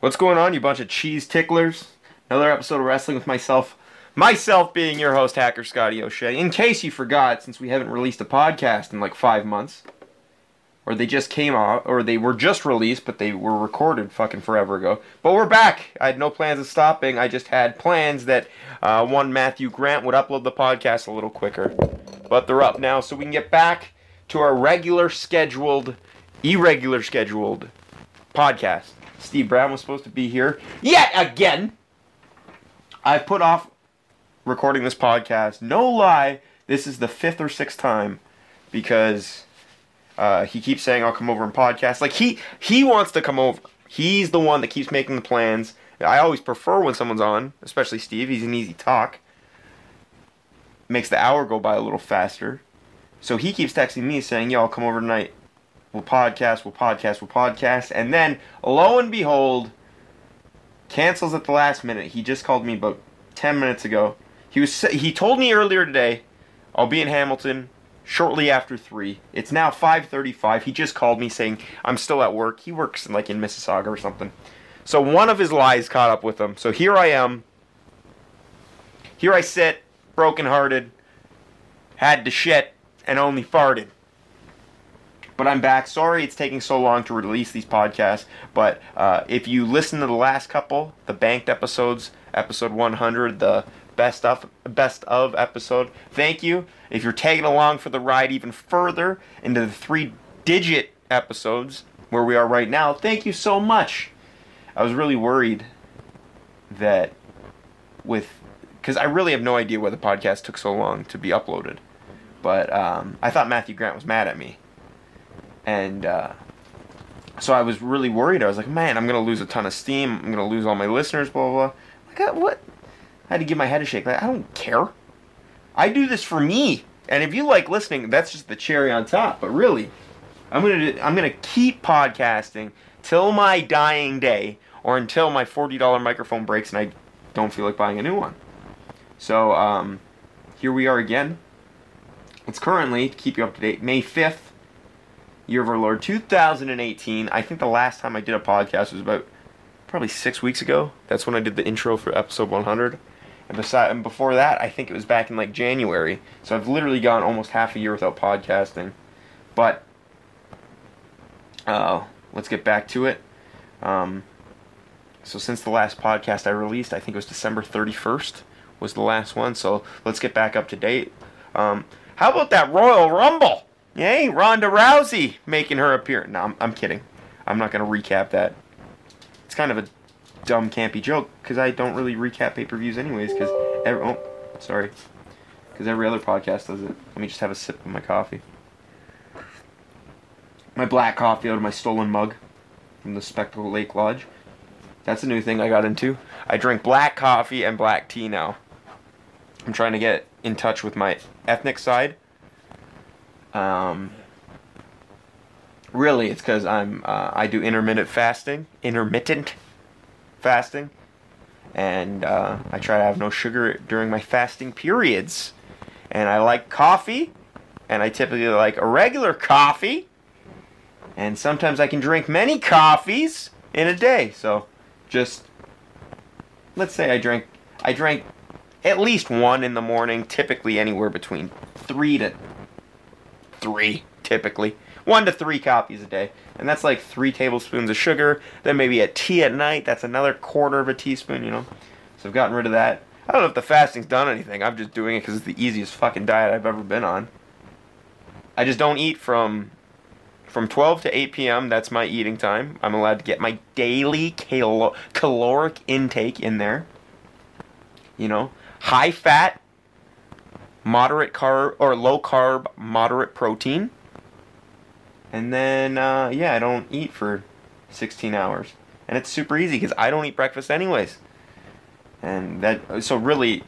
What's going on, you bunch of cheese ticklers? Another episode of Wrestling with myself. Myself being your host, Hacker Scotty O'Shea. In case you forgot, since we haven't released a podcast in like five months, or they just came out, or they were just released, but they were recorded fucking forever ago. But we're back. I had no plans of stopping. I just had plans that uh, one Matthew Grant would upload the podcast a little quicker. But they're up now, so we can get back to our regular scheduled, irregular scheduled podcast. Steve Brown was supposed to be here yet again. I've put off recording this podcast. No lie, this is the fifth or sixth time because uh, he keeps saying I'll come over and podcast. Like he he wants to come over. He's the one that keeps making the plans. I always prefer when someone's on, especially Steve. He's an easy talk. Makes the hour go by a little faster. So he keeps texting me saying, "Yo, I'll come over tonight. We'll podcast. We'll podcast. We'll podcast." And then, lo and behold, cancels at the last minute. He just called me about ten minutes ago. He was he told me earlier today, "I'll be in Hamilton shortly after three. It's now five thirty-five. He just called me saying I'm still at work. He works in, like in Mississauga or something. So one of his lies caught up with him. So here I am. Here I sit, brokenhearted, had to shit, and only farted. But I'm back. Sorry it's taking so long to release these podcasts. But uh, if you listen to the last couple, the banked episodes, episode 100, the best of best of episode, thank you. If you're tagging along for the ride even further into the three digit episodes where we are right now, thank you so much. I was really worried that with because I really have no idea why the podcast took so long to be uploaded. But um, I thought Matthew Grant was mad at me, and uh, so I was really worried. I was like, man, I'm gonna lose a ton of steam. I'm gonna lose all my listeners. Blah blah. blah. Like uh, what? I had to give my head a shake. Like I don't care. I do this for me. And if you like listening, that's just the cherry on top. But really, I'm gonna I'm gonna keep podcasting till my dying day, or until my forty dollar microphone breaks and I don't feel like buying a new one. So um, here we are again. It's currently to keep you up to date May fifth, year of our Lord 2018. I think the last time I did a podcast was about probably six weeks ago. That's when I did the intro for episode 100. And, beside, and before that, I think it was back in like January. So I've literally gone almost half a year without podcasting. But uh, let's get back to it. Um, so since the last podcast I released, I think it was December 31st was the last one. So let's get back up to date. Um, how about that Royal Rumble? Yay, Ronda Rousey making her appearance. No, I'm, I'm kidding. I'm not going to recap that. It's kind of a dumb, campy joke because I don't really recap pay per views anyways. Because every oh, sorry, because every other podcast does it. Let me just have a sip of my coffee. My black coffee out of my stolen mug from the Spectacle Lake Lodge. That's a new thing I got into. I drink black coffee and black tea now. I'm trying to get in touch with my ethnic side. Um, really, it's because I'm uh, I do intermittent fasting, intermittent fasting, and uh, I try to have no sugar during my fasting periods. And I like coffee, and I typically like a regular coffee, and sometimes I can drink many coffees in a day. So, just let's say I drink I drank at least one in the morning, typically anywhere between three to three, typically. One to three copies a day. And that's like three tablespoons of sugar. Then maybe a tea at night, that's another quarter of a teaspoon, you know? So I've gotten rid of that. I don't know if the fasting's done anything. I'm just doing it because it's the easiest fucking diet I've ever been on. I just don't eat from from 12 to 8 p.m. That's my eating time. I'm allowed to get my daily cal- caloric intake in there. You know, high fat, moderate carb or low carb, moderate protein. And then uh, yeah, I don't eat for 16 hours, and it's super easy because I don't eat breakfast anyways. And that so really,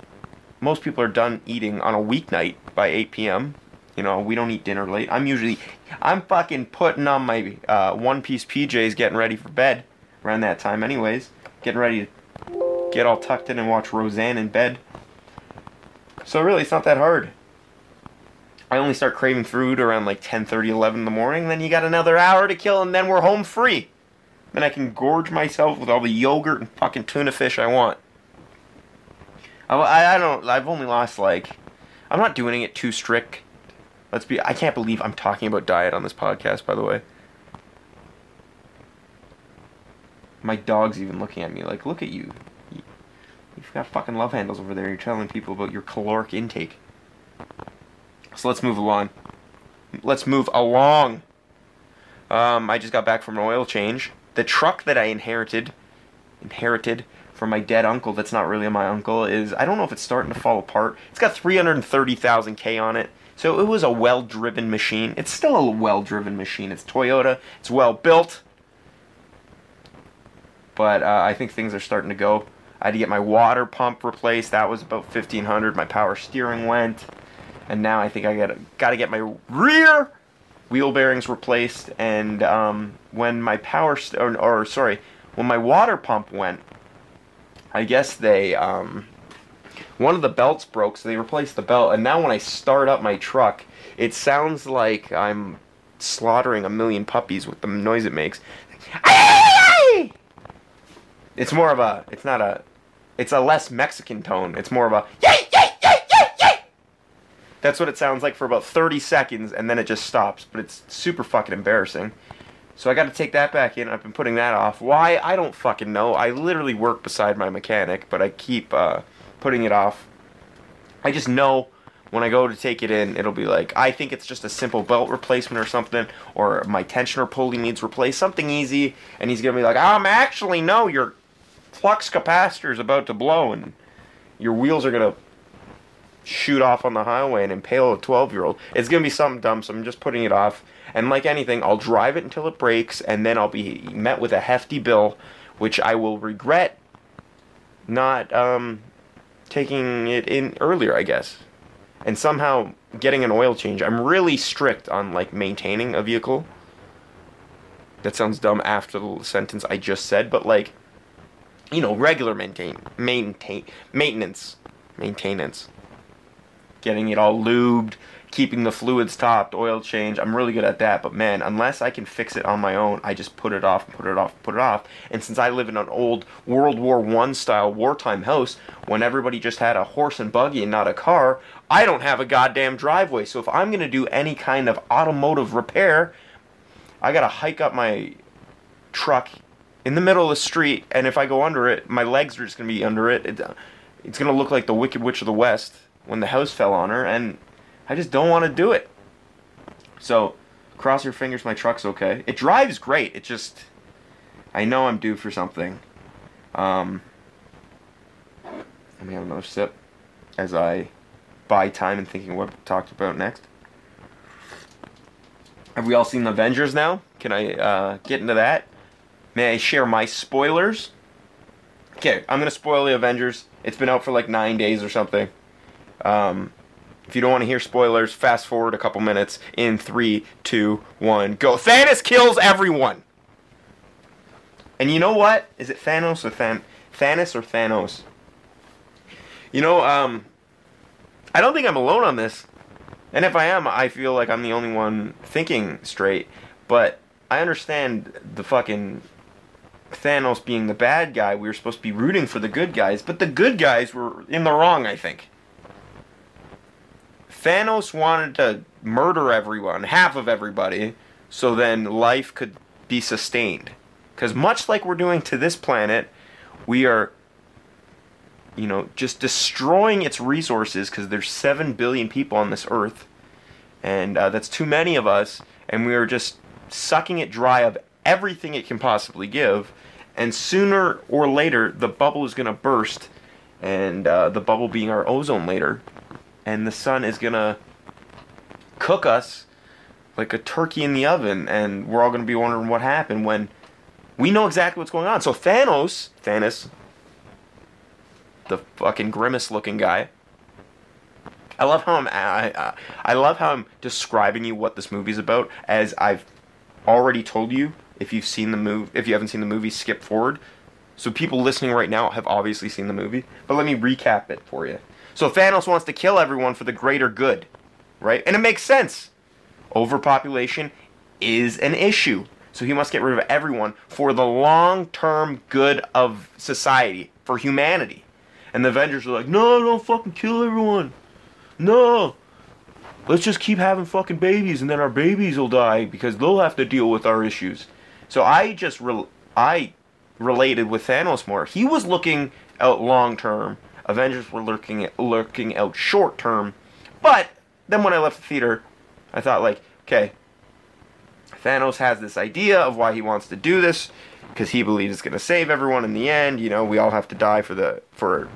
most people are done eating on a weeknight by 8 p.m. You know, we don't eat dinner late. I'm usually, I'm fucking putting on my uh, one piece PJs, getting ready for bed around that time, anyways. Getting ready to get all tucked in and watch Roseanne in bed. So really, it's not that hard. I only start craving food around like 10, 30, 11 in the morning. Then you got another hour to kill, and then we're home free. Then I can gorge myself with all the yogurt and fucking tuna fish I want. I, I, I don't. I've only lost like. I'm not doing it too strict. Let's be. I can't believe I'm talking about diet on this podcast. By the way. My dog's even looking at me like, look at you. You've got fucking love handles over there. You're telling people about your caloric intake. So let's move along. Let's move along. Um, I just got back from an oil change. The truck that I inherited, inherited from my dead uncle, that's not really my uncle, is I don't know if it's starting to fall apart. It's got 330,000 K on it. So it was a well driven machine. It's still a well driven machine. It's Toyota. It's well built. But uh, I think things are starting to go. I had to get my water pump replaced. That was about 1500 My power steering went. And now I think I got got to get my rear wheel bearings replaced. And um, when my power, st- or, or, sorry, when my water pump went, I guess they, um, one of the belts broke, so they replaced the belt. And now when I start up my truck, it sounds like I'm slaughtering a million puppies with the noise it makes. It's more of a, it's not a, it's a less Mexican tone. It's more of a, yay, yay, yay, yay, yay. That's what it sounds like for about 30 seconds, and then it just stops. But it's super fucking embarrassing. So I got to take that back in. I've been putting that off. Why? I don't fucking know. I literally work beside my mechanic, but I keep uh, putting it off. I just know when I go to take it in, it'll be like, I think it's just a simple belt replacement or something, or my tensioner pulley needs replaced, something easy, and he's gonna be like, um, actually, no, your flux capacitor is about to blow, and your wheels are gonna shoot off on the highway and impale a 12 year old. It's gonna be something dumb, so I'm just putting it off. And like anything, I'll drive it until it breaks, and then I'll be met with a hefty bill, which I will regret not um, taking it in earlier, I guess. And somehow getting an oil change. I'm really strict on like maintaining a vehicle. That sounds dumb after the sentence I just said, but like, you know, regular maintain, maintain, maintenance, maintenance. Getting it all lubed, keeping the fluids topped, oil change. I'm really good at that. But man, unless I can fix it on my own, I just put it off, put it off, put it off. And since I live in an old World War One style wartime house, when everybody just had a horse and buggy and not a car, I don't have a goddamn driveway. So if I'm gonna do any kind of automotive repair, I gotta hike up my truck in the middle of the street, and if I go under it, my legs are just gonna be under it. it it's gonna look like the Wicked Witch of the West when the house fell on her, and I just don't want to do it. So, cross your fingers, my truck's okay. It drives great. It just, I know I'm due for something. Um, let me have another sip as I buy time and thinking what we talked about next. Have we all seen Avengers now? Can I uh, get into that? May I share my spoilers? Okay, I'm gonna spoil the Avengers. It's been out for like nine days or something. Um, if you don't want to hear spoilers, fast forward a couple minutes. In three, two, one, go! Thanos kills everyone. And you know what? Is it Thanos or Than- Thanos or Thanos? You know, um, I don't think I'm alone on this. And if I am, I feel like I'm the only one thinking straight. But I understand the fucking Thanos being the bad guy. We were supposed to be rooting for the good guys, but the good guys were in the wrong, I think. Thanos wanted to murder everyone, half of everybody, so then life could be sustained. Because much like we're doing to this planet, we are, you know, just destroying its resources because there's 7 billion people on this earth. And uh, that's too many of us. And we are just sucking it dry of everything it can possibly give. And sooner or later, the bubble is going to burst. And uh, the bubble being our ozone layer and the sun is gonna cook us like a turkey in the oven, and we're all gonna be wondering what happened when we know exactly what's going on. So Thanos, Thanos, the fucking grimace-looking guy. I love how I'm I, I, I love how I'm describing you what this movie's about, as I've already told you. If you've seen the movie, if you haven't seen the movie, skip forward. So people listening right now have obviously seen the movie, but let me recap it for you. So Thanos wants to kill everyone for the greater good, right? And it makes sense. Overpopulation is an issue. So he must get rid of everyone for the long term good of society, for humanity. And the Avengers are like, no, don't fucking kill everyone. No. Let's just keep having fucking babies and then our babies will die because they'll have to deal with our issues. So I just, re- I related with Thanos more. He was looking out long term. Avengers were looking at, looking out short term. But then when I left the theater, I thought like, okay, Thanos has this idea of why he wants to do this because he believes it's going to save everyone in the end. You know, we all have to die for the for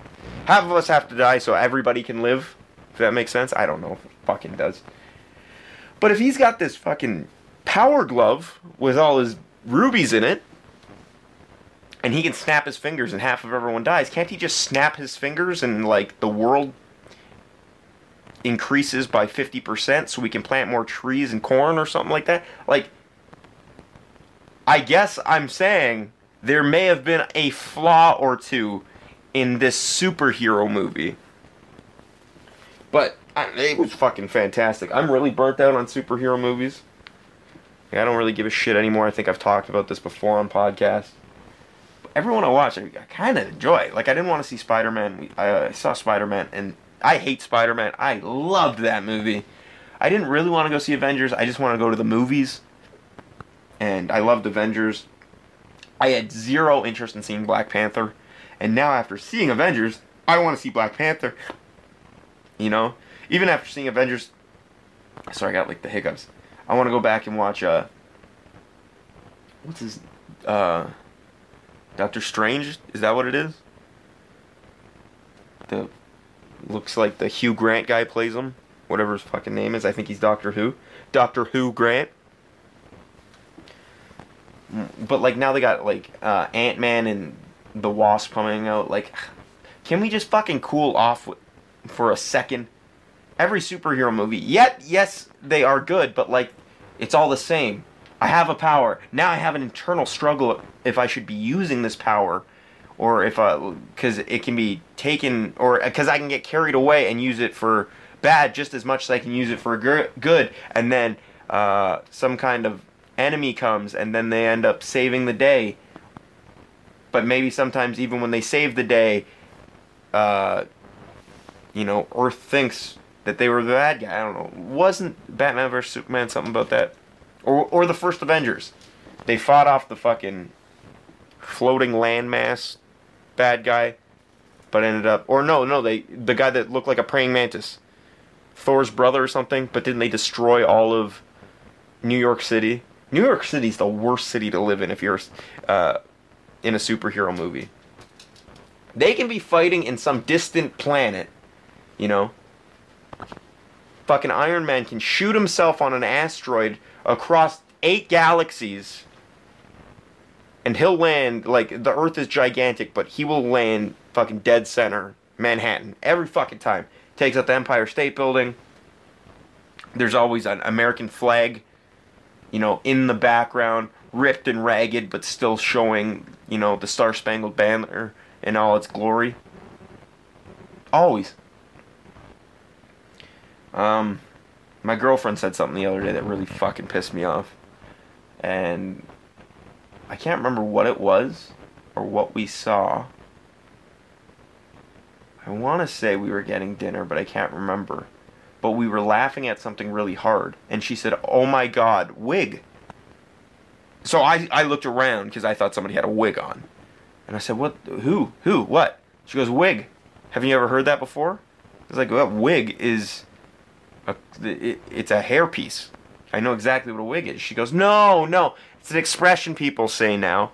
half of us have to die so everybody can live. If that makes sense, I don't know if it fucking does. But if he's got this fucking power glove with all his rubies in it, and he can snap his fingers and half of everyone dies, can't he just snap his fingers and like the world increases by 50% so we can plant more trees and corn or something like that? Like, I guess I'm saying there may have been a flaw or two in this superhero movie. But I, it was fucking fantastic. I'm really burnt out on superhero movies. I don't really give a shit anymore. I think I've talked about this before on podcasts. Everyone I watch, I, I kind of enjoy. Like I didn't want to see Spider Man. I, uh, I saw Spider Man, and I hate Spider Man. I loved that movie. I didn't really want to go see Avengers. I just want to go to the movies. And I loved Avengers. I had zero interest in seeing Black Panther. And now after seeing Avengers, I want to see Black Panther. You know? Even after seeing Avengers sorry, I got like the hiccups. I want to go back and watch uh what's his uh Doctor Strange? Is that what it is? The looks like the Hugh Grant guy plays him. Whatever his fucking name is. I think he's Doctor Who. Doctor Who Grant. Mm, But like now they got like uh, Ant Man and the Wasp coming out. Like, can we just fucking cool off for a second? Every superhero movie, yet yes, they are good, but like, it's all the same. I have a power now. I have an internal struggle if I should be using this power, or if I because it can be taken, or because I can get carried away and use it for bad just as much as I can use it for good, and then uh, some kind of enemy comes and then they end up saving the day. But maybe sometimes even when they save the day, uh, you know, Earth thinks that they were the bad guy. I don't know. Wasn't Batman vs Superman something about that? Or or the first Avengers? They fought off the fucking floating landmass bad guy, but ended up or no no they the guy that looked like a praying mantis, Thor's brother or something. But didn't they destroy all of New York City? New York City's the worst city to live in if you're uh, in a superhero movie. They can be fighting in some distant planet, you know. Fucking Iron Man can shoot himself on an asteroid across eight galaxies, and he'll land like the Earth is gigantic, but he will land fucking dead center, Manhattan, every fucking time. Takes out the Empire State Building. There's always an American flag you know, in the background, ripped and ragged, but still showing, you know, the Star Spangled Banner in all its glory. Always. Um, my girlfriend said something the other day that really fucking pissed me off. And I can't remember what it was or what we saw. I want to say we were getting dinner, but I can't remember but we were laughing at something really hard. And she said, Oh my god, wig. So I, I looked around because I thought somebody had a wig on. And I said, What? Who? Who? What? She goes, Wig. Have you ever heard that before? I was like, Well, wig is. A, it, it's a hairpiece. I know exactly what a wig is. She goes, No, no. It's an expression people say now.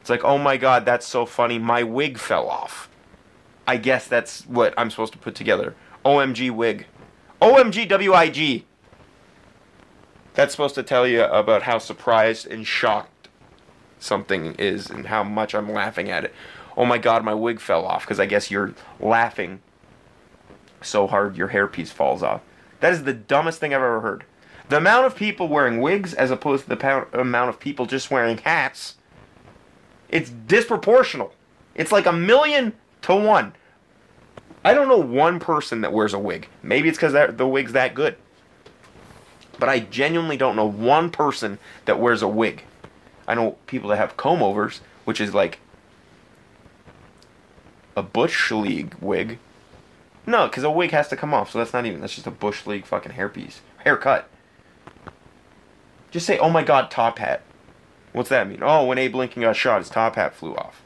It's like, Oh my god, that's so funny. My wig fell off. I guess that's what I'm supposed to put together. OMG wig. OMG WIG. That's supposed to tell you about how surprised and shocked something is and how much I'm laughing at it. Oh my god, my wig fell off because I guess you're laughing so hard your hairpiece falls off. That is the dumbest thing I've ever heard. The amount of people wearing wigs as opposed to the amount of people just wearing hats, it's disproportional. It's like a million to one. I don't know one person that wears a wig. Maybe it's because the wig's that good. But I genuinely don't know one person that wears a wig. I know people that have comb overs, which is like a bush league wig. No, because a wig has to come off, so that's not even. That's just a bush league fucking hairpiece, haircut. Just say, "Oh my God, top hat." What's that mean? Oh, when Abe Lincoln got shot, his top hat flew off.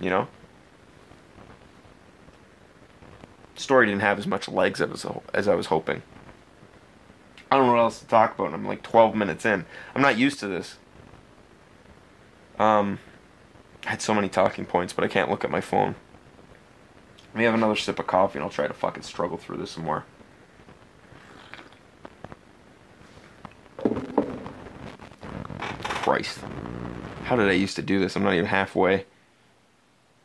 You know. Story didn't have as much legs as as I was hoping. I don't know what else to talk about. I'm like 12 minutes in. I'm not used to this. Um, I had so many talking points, but I can't look at my phone. Let me have another sip of coffee and I'll try to fucking struggle through this some more. Christ. How did I used to do this? I'm not even halfway.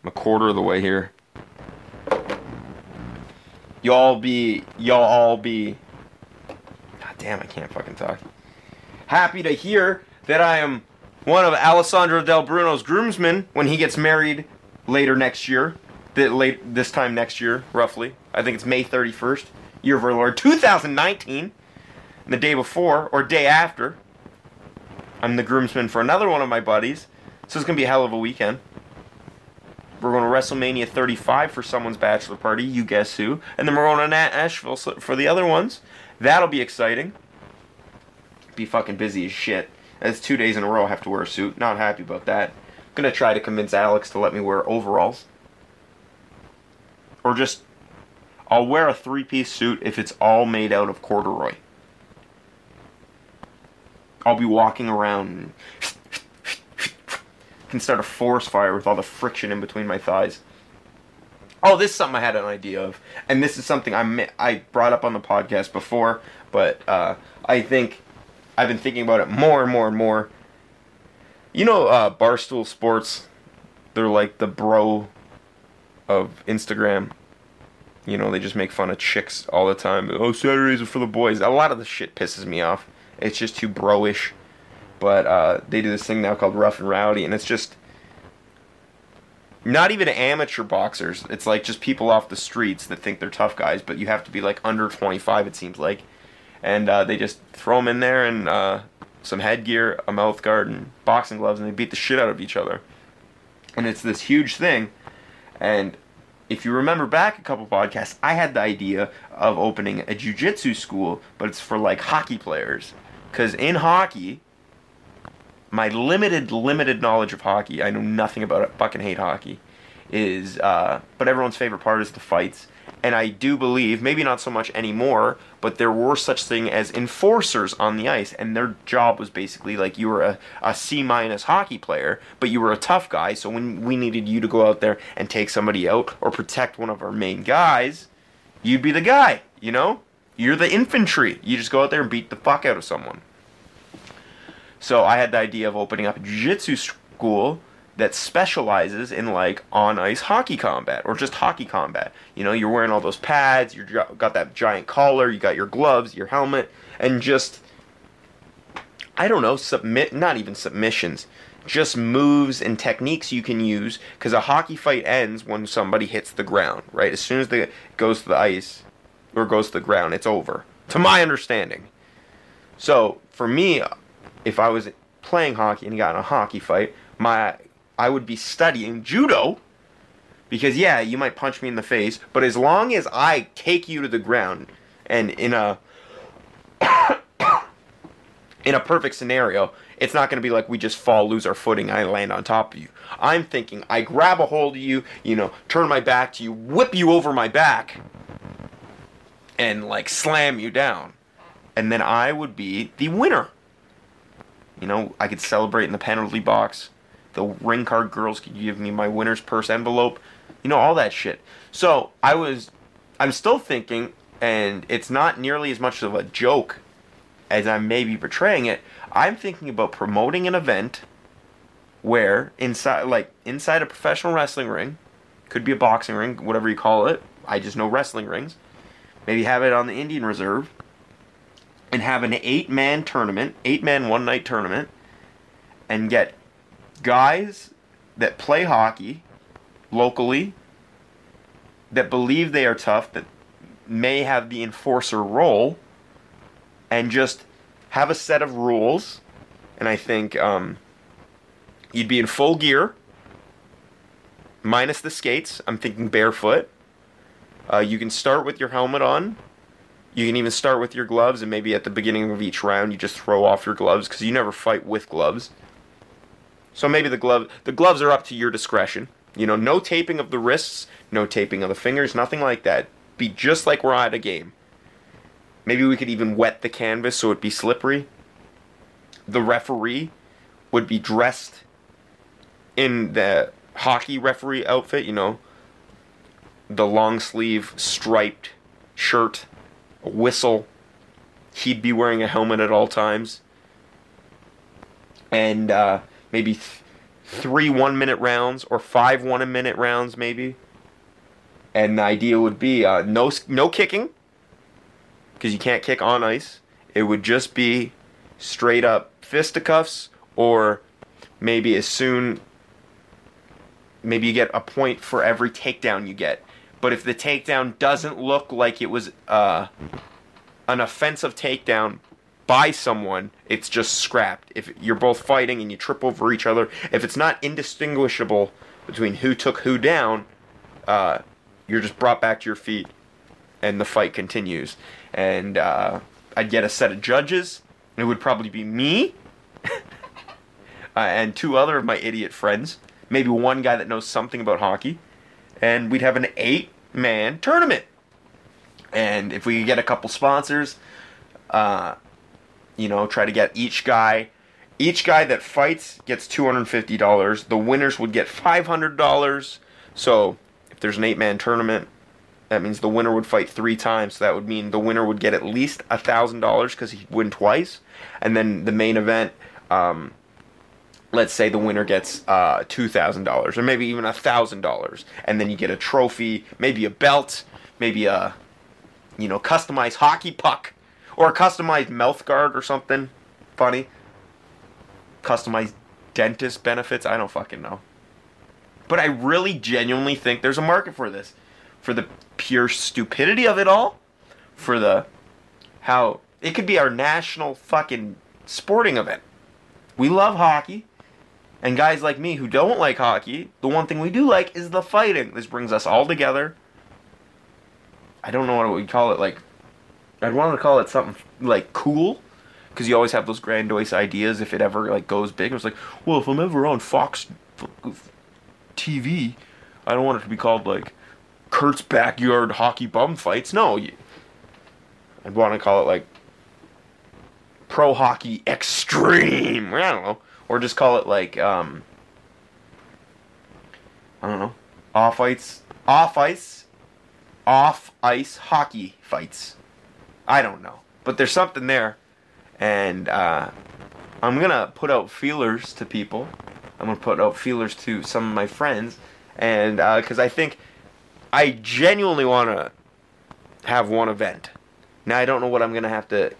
I'm a quarter of the way here. Y'all be, y'all all be. God damn, I can't fucking talk. Happy to hear that I am one of Alessandro Del Bruno's groomsmen when he gets married later next year. Late this time next year, roughly. I think it's May 31st, year of our Lord 2019. And the day before or day after, I'm the groomsman for another one of my buddies. So it's gonna be a hell of a weekend. We're going to WrestleMania 35 for someone's bachelor party. You guess who? And then we're going to Nashville for the other ones. That'll be exciting. Be fucking busy as shit. That's two days in a row I have to wear a suit. Not happy about that. I'm gonna try to convince Alex to let me wear overalls. Or just, I'll wear a three piece suit if it's all made out of corduroy. I'll be walking around can start a forest fire with all the friction in between my thighs. Oh, this is something I had an idea of, and this is something I I brought up on the podcast before, but uh, I think I've been thinking about it more and more and more. You know, uh, Barstool Sports, they're like the bro of Instagram. You know, they just make fun of chicks all the time. Oh, Saturdays are for the boys. A lot of the shit pisses me off. It's just too bro-ish but uh, they do this thing now called Rough and Rowdy, and it's just not even amateur boxers. It's like just people off the streets that think they're tough guys, but you have to be like under 25, it seems like. And uh, they just throw them in there and uh, some headgear, a mouth guard, and boxing gloves, and they beat the shit out of each other. And it's this huge thing. And if you remember back a couple podcasts, I had the idea of opening a jiu-jitsu school, but it's for like hockey players. Because in hockey, my limited, limited knowledge of hockey, I know nothing about it, fucking hate hockey, is, uh, but everyone's favorite part is the fights. And I do believe, maybe not so much anymore, but there were such thing as enforcers on the ice, and their job was basically like you were a, a C minus hockey player, but you were a tough guy. So when we needed you to go out there and take somebody out or protect one of our main guys, you'd be the guy. You know, you're the infantry. You just go out there and beat the fuck out of someone. So I had the idea of opening up a jiu-jitsu school that specializes in like on ice hockey combat or just hockey combat. You know, you're wearing all those pads, you got that giant collar, you got your gloves, your helmet, and just I don't know, submit not even submissions, just moves and techniques you can use because a hockey fight ends when somebody hits the ground, right? As soon as it goes to the ice or goes to the ground, it's over, to my understanding. So for me, if I was playing hockey and got in a hockey fight, my I would be studying judo because yeah, you might punch me in the face, but as long as I take you to the ground and in a in a perfect scenario, it's not going to be like we just fall, lose our footing, I land on top of you. I'm thinking I grab a hold of you, you know, turn my back to you, whip you over my back, and like slam you down. And then I would be the winner. You know, I could celebrate in the penalty box. The ring card girls could give me my winner's purse envelope. You know, all that shit. So I was, I'm still thinking, and it's not nearly as much of a joke as I may be portraying it. I'm thinking about promoting an event where inside, like inside a professional wrestling ring, could be a boxing ring, whatever you call it. I just know wrestling rings. Maybe have it on the Indian Reserve and have an eight man tournament, eight man one night tournament, and get guys that play hockey locally that believe they are tough, that may have the enforcer role, and just have a set of rules. And I think um, You'd be in full gear, minus the skates. I'm thinking barefoot. Uh, you can start with your helmet on. You can even start with your gloves, and maybe at the beginning of each round, you just throw off your gloves because you never fight with gloves. So maybe the glove the gloves are up to your discretion. You know, no taping of the wrists, no taping of the fingers, nothing like that. Be just like we're at a game. Maybe we could even wet the canvas so it'd be slippery. The referee would be dressed in the hockey referee outfit, you know, the long sleeve striped shirt, a whistle. He'd be wearing a helmet at all times. And uh, maybe th- three one minute rounds or five one minute rounds, maybe. And the idea would be uh, no, no kicking, because you can't kick on ice. It would just be straight up fisticuffs or maybe as soon maybe you get a point for every takedown you get. But if the takedown doesn't look like it was uh, an offensive takedown by someone, it's just scrapped. If you're both fighting and you trip over each other, if it's not indistinguishable between who took who down, uh, you're just brought back to your feet and the fight continues. And uh, I'd get a set of judges. It would probably be me uh, and two other of my idiot friends maybe one guy that knows something about hockey, and we'd have an eight man tournament. And if we could get a couple sponsors, uh, you know, try to get each guy, each guy that fights gets two hundred fifty dollars. The winners would get five hundred dollars. So if there's an eight man tournament, that means the winner would fight three times. So that would mean the winner would get at least a thousand dollars because he'd win twice. And then the main event, um, let's say the winner gets uh, $2,000 or maybe even $1,000 and then you get a trophy, maybe a belt, maybe a you know, customized hockey puck or a customized mouth guard or something funny. Customized dentist benefits, I don't fucking know. But I really genuinely think there's a market for this. For the pure stupidity of it all, for the how it could be our national fucking sporting event. We love hockey. And guys like me who don't like hockey, the one thing we do like is the fighting. This brings us all together. I don't know what we call it. Like, I'd want to call it something like cool, because you always have those grandiose ideas. If it ever like goes big, it's like, well, if I'm ever on Fox TV, I don't want it to be called like Kurt's backyard hockey bum fights. No, I'd want to call it like Pro Hockey Extreme. I don't know or just call it like um, I don't know, off ice, off ice, off ice hockey fights. I don't know, but there's something there, and uh, I'm gonna put out feelers to people. I'm gonna put out feelers to some of my friends, and because uh, I think I genuinely want to have one event. Now I don't know what I'm gonna have to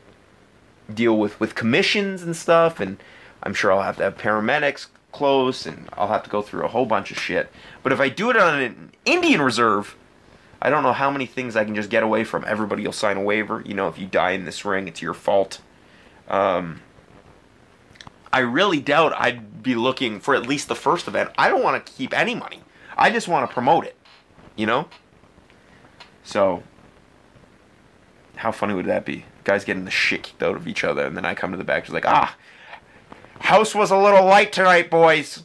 deal with with commissions and stuff and I'm sure I'll have to have paramedics close and I'll have to go through a whole bunch of shit. But if I do it on an Indian reserve, I don't know how many things I can just get away from. Everybody will sign a waiver. You know, if you die in this ring, it's your fault. Um, I really doubt I'd be looking for at least the first event. I don't want to keep any money. I just want to promote it. You know? So, how funny would that be? Guys getting the shit kicked out of each other, and then I come to the back, just like, ah, House was a little light tonight, boys.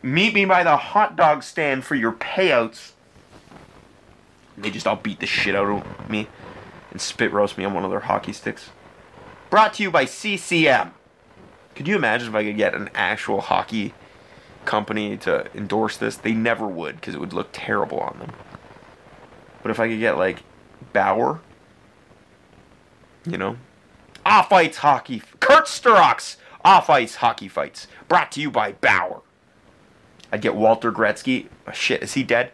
Meet me by the hot dog stand for your payouts. They just all beat the shit out of me and spit roast me on one of their hockey sticks. Brought to you by CCM. Could you imagine if I could get an actual hockey company to endorse this? They never would because it would look terrible on them. But if I could get like Bauer, you know, off ice hockey, Kurt Sturox off ice hockey fights. Brought to you by Bauer. I'd get Walter Gretzky. Oh, shit, is he dead?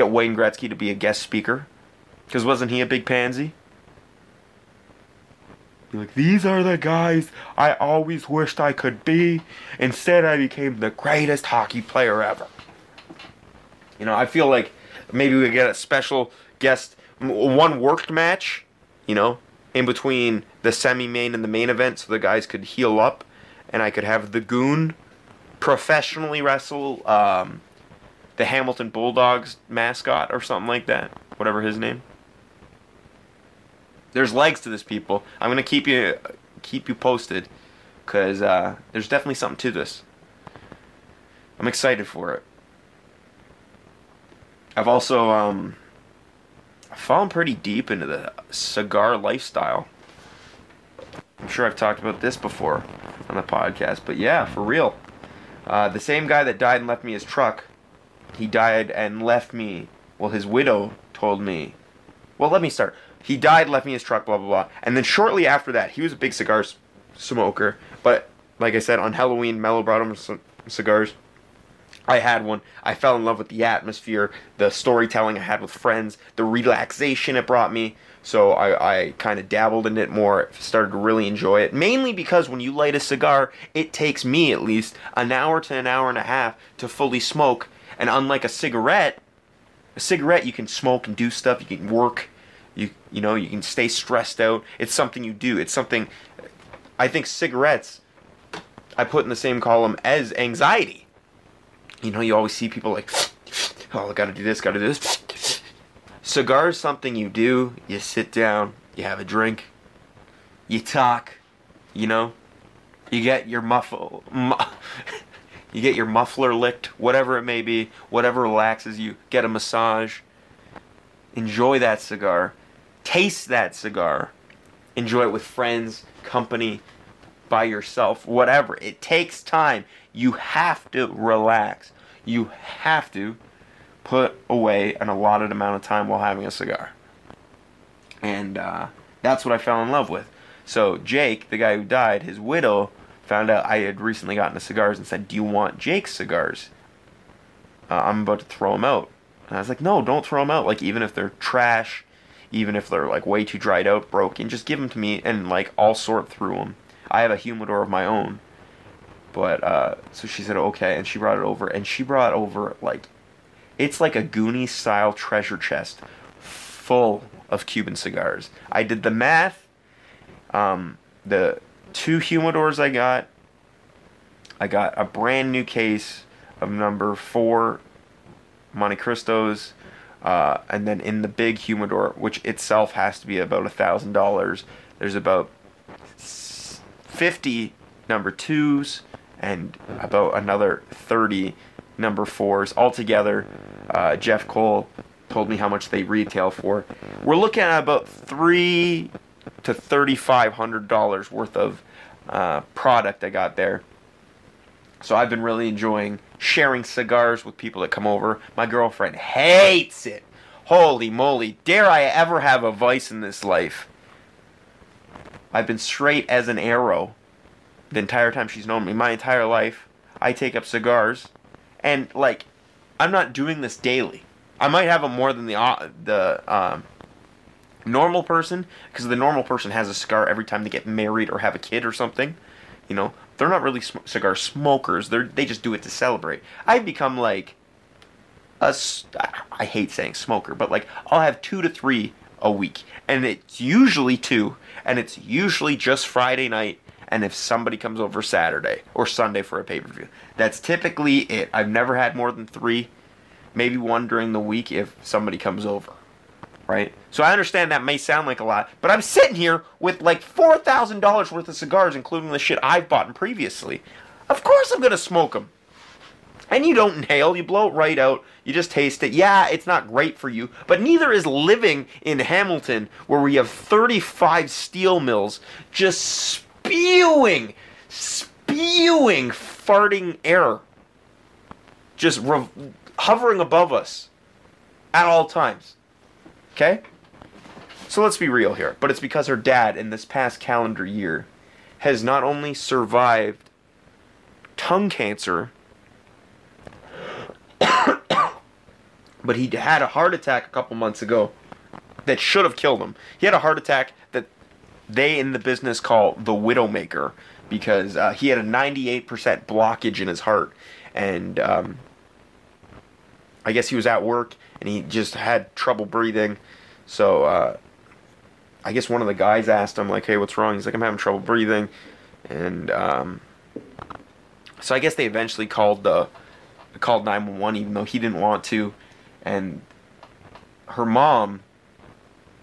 Get Wayne Gretzky to be a guest speaker. Because wasn't he a big pansy? Like, these are the guys I always wished I could be. Instead, I became the greatest hockey player ever. You know, I feel like maybe we get a special guest, one worked match, you know, in between the semi main and the main event so the guys could heal up and I could have the goon professionally wrestle um, the Hamilton Bulldogs mascot or something like that, whatever his name. There's legs to this, people. I'm gonna keep you keep you posted, cause uh, there's definitely something to this. I'm excited for it. I've also um, fallen pretty deep into the cigar lifestyle. I'm sure I've talked about this before on the podcast, but yeah, for real. Uh, the same guy that died and left me his truck, he died and left me. Well, his widow told me. Well, let me start. He died, left me his truck, blah blah blah, and then shortly after that, he was a big cigar smoker. But like I said, on Halloween, Mello brought him some cigars. I had one. I fell in love with the atmosphere, the storytelling I had with friends, the relaxation it brought me. So I, I kind of dabbled in it more, started to really enjoy it. Mainly because when you light a cigar, it takes me at least an hour to an hour and a half to fully smoke. And unlike a cigarette, a cigarette you can smoke and do stuff, you can work, you you know, you can stay stressed out. It's something you do. It's something I think cigarettes I put in the same column as anxiety you know, you always see people like, oh, I gotta do this, gotta do this. Cigar is something you do. You sit down, you have a drink, you talk, you know, you get your muffle, mu- you get your muffler licked, whatever it may be, whatever relaxes you. Get a massage. Enjoy that cigar. Taste that cigar. Enjoy it with friends, company, by yourself, whatever. It takes time. You have to relax. You have to put away an allotted amount of time while having a cigar. And uh, that's what I fell in love with. So Jake, the guy who died, his widow found out I had recently gotten the cigars and said, "Do you want Jake's cigars? Uh, I'm about to throw them out." And I was like, "No, don't throw them out. Like even if they're trash, even if they're like way too dried out, broken, just give them to me and like I'll sort through them." I have a humidor of my own. But uh, so she said okay, and she brought it over, and she brought over like it's like a Goonie style treasure chest full of Cuban cigars. I did the math. Um, the two humidors I got, I got a brand new case of number four Montecristos, uh, and then in the big humidor, which itself has to be about a thousand dollars, there's about 50 number twos and about another 30 number fours altogether. Uh, Jeff Cole told me how much they retail for. We're looking at about three to thirty-five hundred dollars worth of uh, product I got there. So I've been really enjoying sharing cigars with people that come over. My girlfriend hates it. Holy moly! Dare I ever have a vice in this life? I've been straight as an arrow the entire time she's known me. My entire life, I take up cigars, and like, I'm not doing this daily. I might have them more than the uh, the um, normal person, because the normal person has a cigar every time they get married or have a kid or something. You know, they're not really sm- cigar smokers. They they just do it to celebrate. I've become like a I hate saying smoker, but like I'll have two to three a week, and it's usually two, and it's usually just Friday night. And if somebody comes over Saturday or Sunday for a pay per view, that's typically it. I've never had more than three, maybe one during the week if somebody comes over, right? So I understand that may sound like a lot, but I'm sitting here with like four thousand dollars worth of cigars, including the shit I've bought previously. Of course, I'm gonna smoke them. And you don't inhale, you blow it right out, you just taste it. Yeah, it's not great for you, but neither is living in Hamilton where we have 35 steel mills just spewing, spewing, farting air. Just re- hovering above us at all times. Okay? So let's be real here. But it's because her dad, in this past calendar year, has not only survived tongue cancer but he had a heart attack a couple months ago that should have killed him. He had a heart attack that they in the business call the widowmaker because uh, he had a 98% blockage in his heart. And um, I guess he was at work and he just had trouble breathing. So uh, I guess one of the guys asked him, like, hey, what's wrong? He's like, I'm having trouble breathing. And um, So I guess they eventually called the called 911 even though he didn't want to and her mom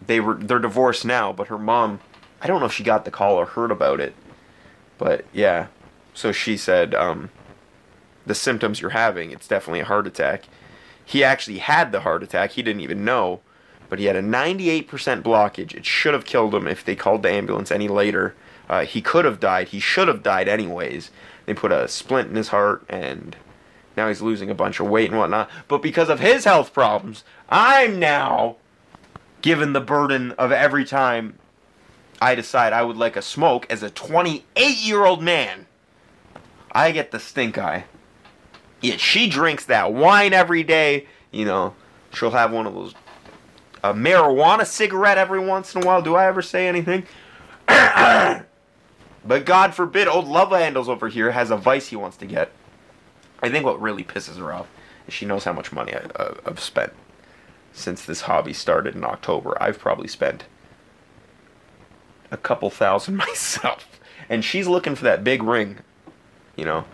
they were they're divorced now, but her mom I don't know if she got the call or heard about it. But yeah. So she said um the symptoms you're having, it's definitely a heart attack. He actually had the heart attack. He didn't even know, but he had a 98% blockage. It should have killed him if they called the ambulance any later. Uh, he could have died. He should have died anyways. They put a splint in his heart, and now he's losing a bunch of weight and whatnot. But because of his health problems, I'm now given the burden of every time I decide I would like a smoke as a 28 year old man. I get the stink eye. Yet she drinks that wine every day. You know, she'll have one of those a marijuana cigarette every once in a while. Do I ever say anything? but God forbid, old love handles over here has a vice he wants to get. I think what really pisses her off is she knows how much money I, uh, I've spent since this hobby started in October. I've probably spent a couple thousand myself, and she's looking for that big ring, you know.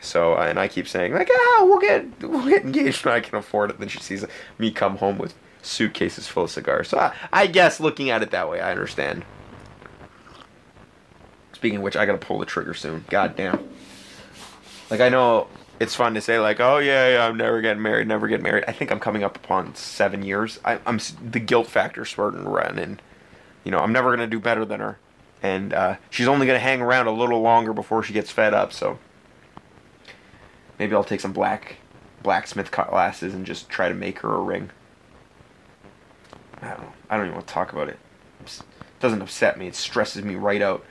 So and I keep saying like, ah, we'll get we'll get engaged when I can afford it. Then she sees me come home with suitcases full of cigars. So I, I guess looking at it that way, I understand. Speaking of which, I gotta pull the trigger soon. God damn. Like I know it's fun to say like, oh yeah, yeah, I'm never getting married, never getting married. I think I'm coming up upon seven years. I, am the guilt factor starting to run, and you know I'm never gonna do better than her, and uh, she's only gonna hang around a little longer before she gets fed up. So Maybe I'll take some black blacksmith glasses and just try to make her a ring. I don't know. I don't even want to talk about it. It doesn't upset me. It stresses me right out.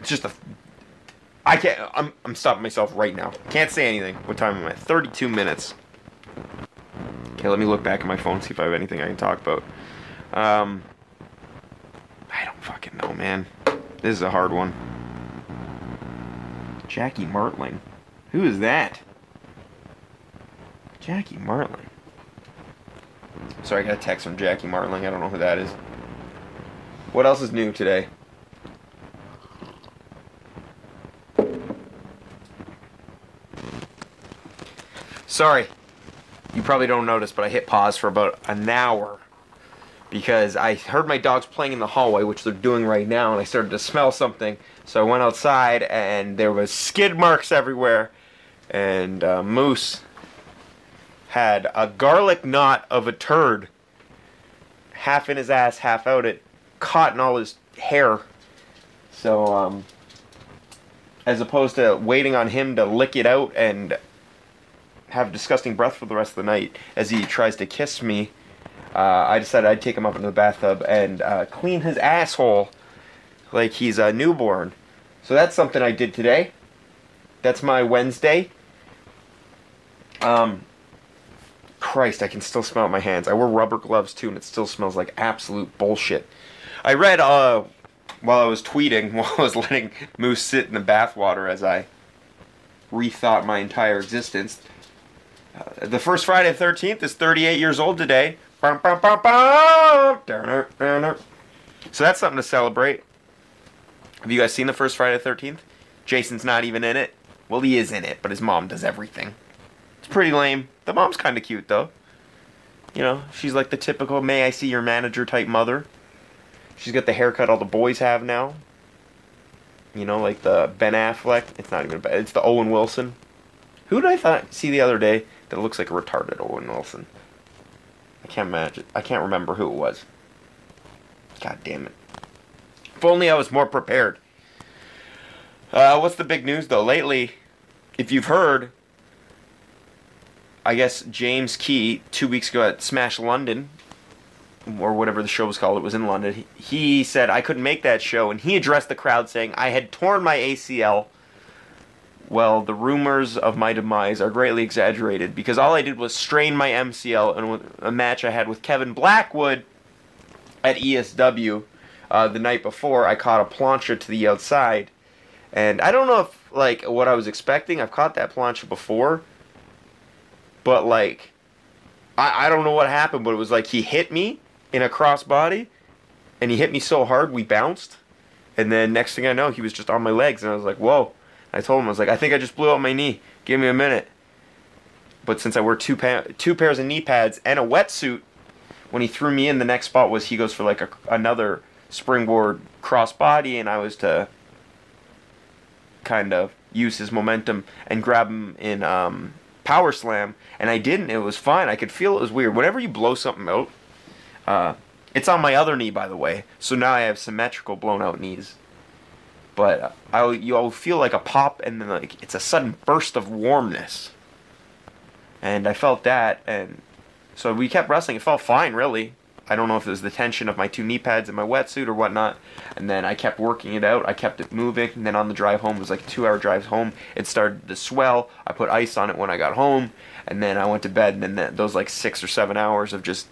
It's just a. I can't. I'm. I'm stopping myself right now. Can't say anything. What time am I? 32 minutes. Okay, let me look back at my phone see if I have anything I can talk about. Um. I don't fucking know, man. This is a hard one. Jackie Martling. Who is that? Jackie Martling. Sorry, I got a text from Jackie Martling. I don't know who that is. What else is new today? Sorry. You probably don't notice, but I hit pause for about an hour because I heard my dogs playing in the hallway, which they're doing right now, and I started to smell something. So I went outside, and there was skid marks everywhere, and uh, Moose had a garlic knot of a turd, half in his ass, half out it, caught in all his hair. So, um, as opposed to waiting on him to lick it out and have disgusting breath for the rest of the night as he tries to kiss me uh, I decided I'd take him up into the bathtub and uh, clean his asshole like he's a newborn. So that's something I did today. That's my Wednesday. Um, Christ, I can still smell it my hands. I wear rubber gloves too, and it still smells like absolute bullshit. I read uh, while I was tweeting, while I was letting Moose sit in the bathwater as I rethought my entire existence. Uh, the first Friday the 13th is 38 years old today. So that's something to celebrate. Have you guys seen the first Friday the 13th? Jason's not even in it. Well, he is in it, but his mom does everything. It's pretty lame. The mom's kind of cute, though. You know, she's like the typical may I see your manager type mother. She's got the haircut all the boys have now. You know, like the Ben Affleck. It's not even. It's the Owen Wilson. Who did I see the other day that looks like a retarded Owen Wilson? I can't imagine. I can't remember who it was. God damn it. If only I was more prepared. Uh, what's the big news though? Lately, if you've heard, I guess James Key two weeks ago at Smash London, or whatever the show was called, it was in London. He said I couldn't make that show, and he addressed the crowd saying I had torn my ACL well, the rumors of my demise are greatly exaggerated because all I did was strain my MCL in a match I had with Kevin Blackwood at ESW uh, the night before. I caught a plancha to the outside, and I don't know if like what I was expecting. I've caught that plancha before, but like I, I don't know what happened, but it was like he hit me in a crossbody, and he hit me so hard we bounced And then next thing I know, he was just on my legs, and I was like, "Whoa!" I told him, I was like, "I think I just blew out my knee. Give me a minute." But since I wear two pa- two pairs of knee pads and a wetsuit, when he threw me in, the next spot was he goes for like a, another springboard crossbody, and I was to kind of use his momentum and grab him in um, power slam, and I didn't. It was fine. I could feel it was weird. Whenever you blow something out, uh, it's on my other knee, by the way. So now I have symmetrical blown out knees. But I you'll feel like a pop, and then like it's a sudden burst of warmness. And I felt that, and so we kept wrestling. It felt fine, really. I don't know if it was the tension of my two knee pads and my wetsuit or whatnot. And then I kept working it out. I kept it moving. And then on the drive home, it was like a two hour drive home. It started to swell. I put ice on it when I got home. And then I went to bed. And then those like six or seven hours of just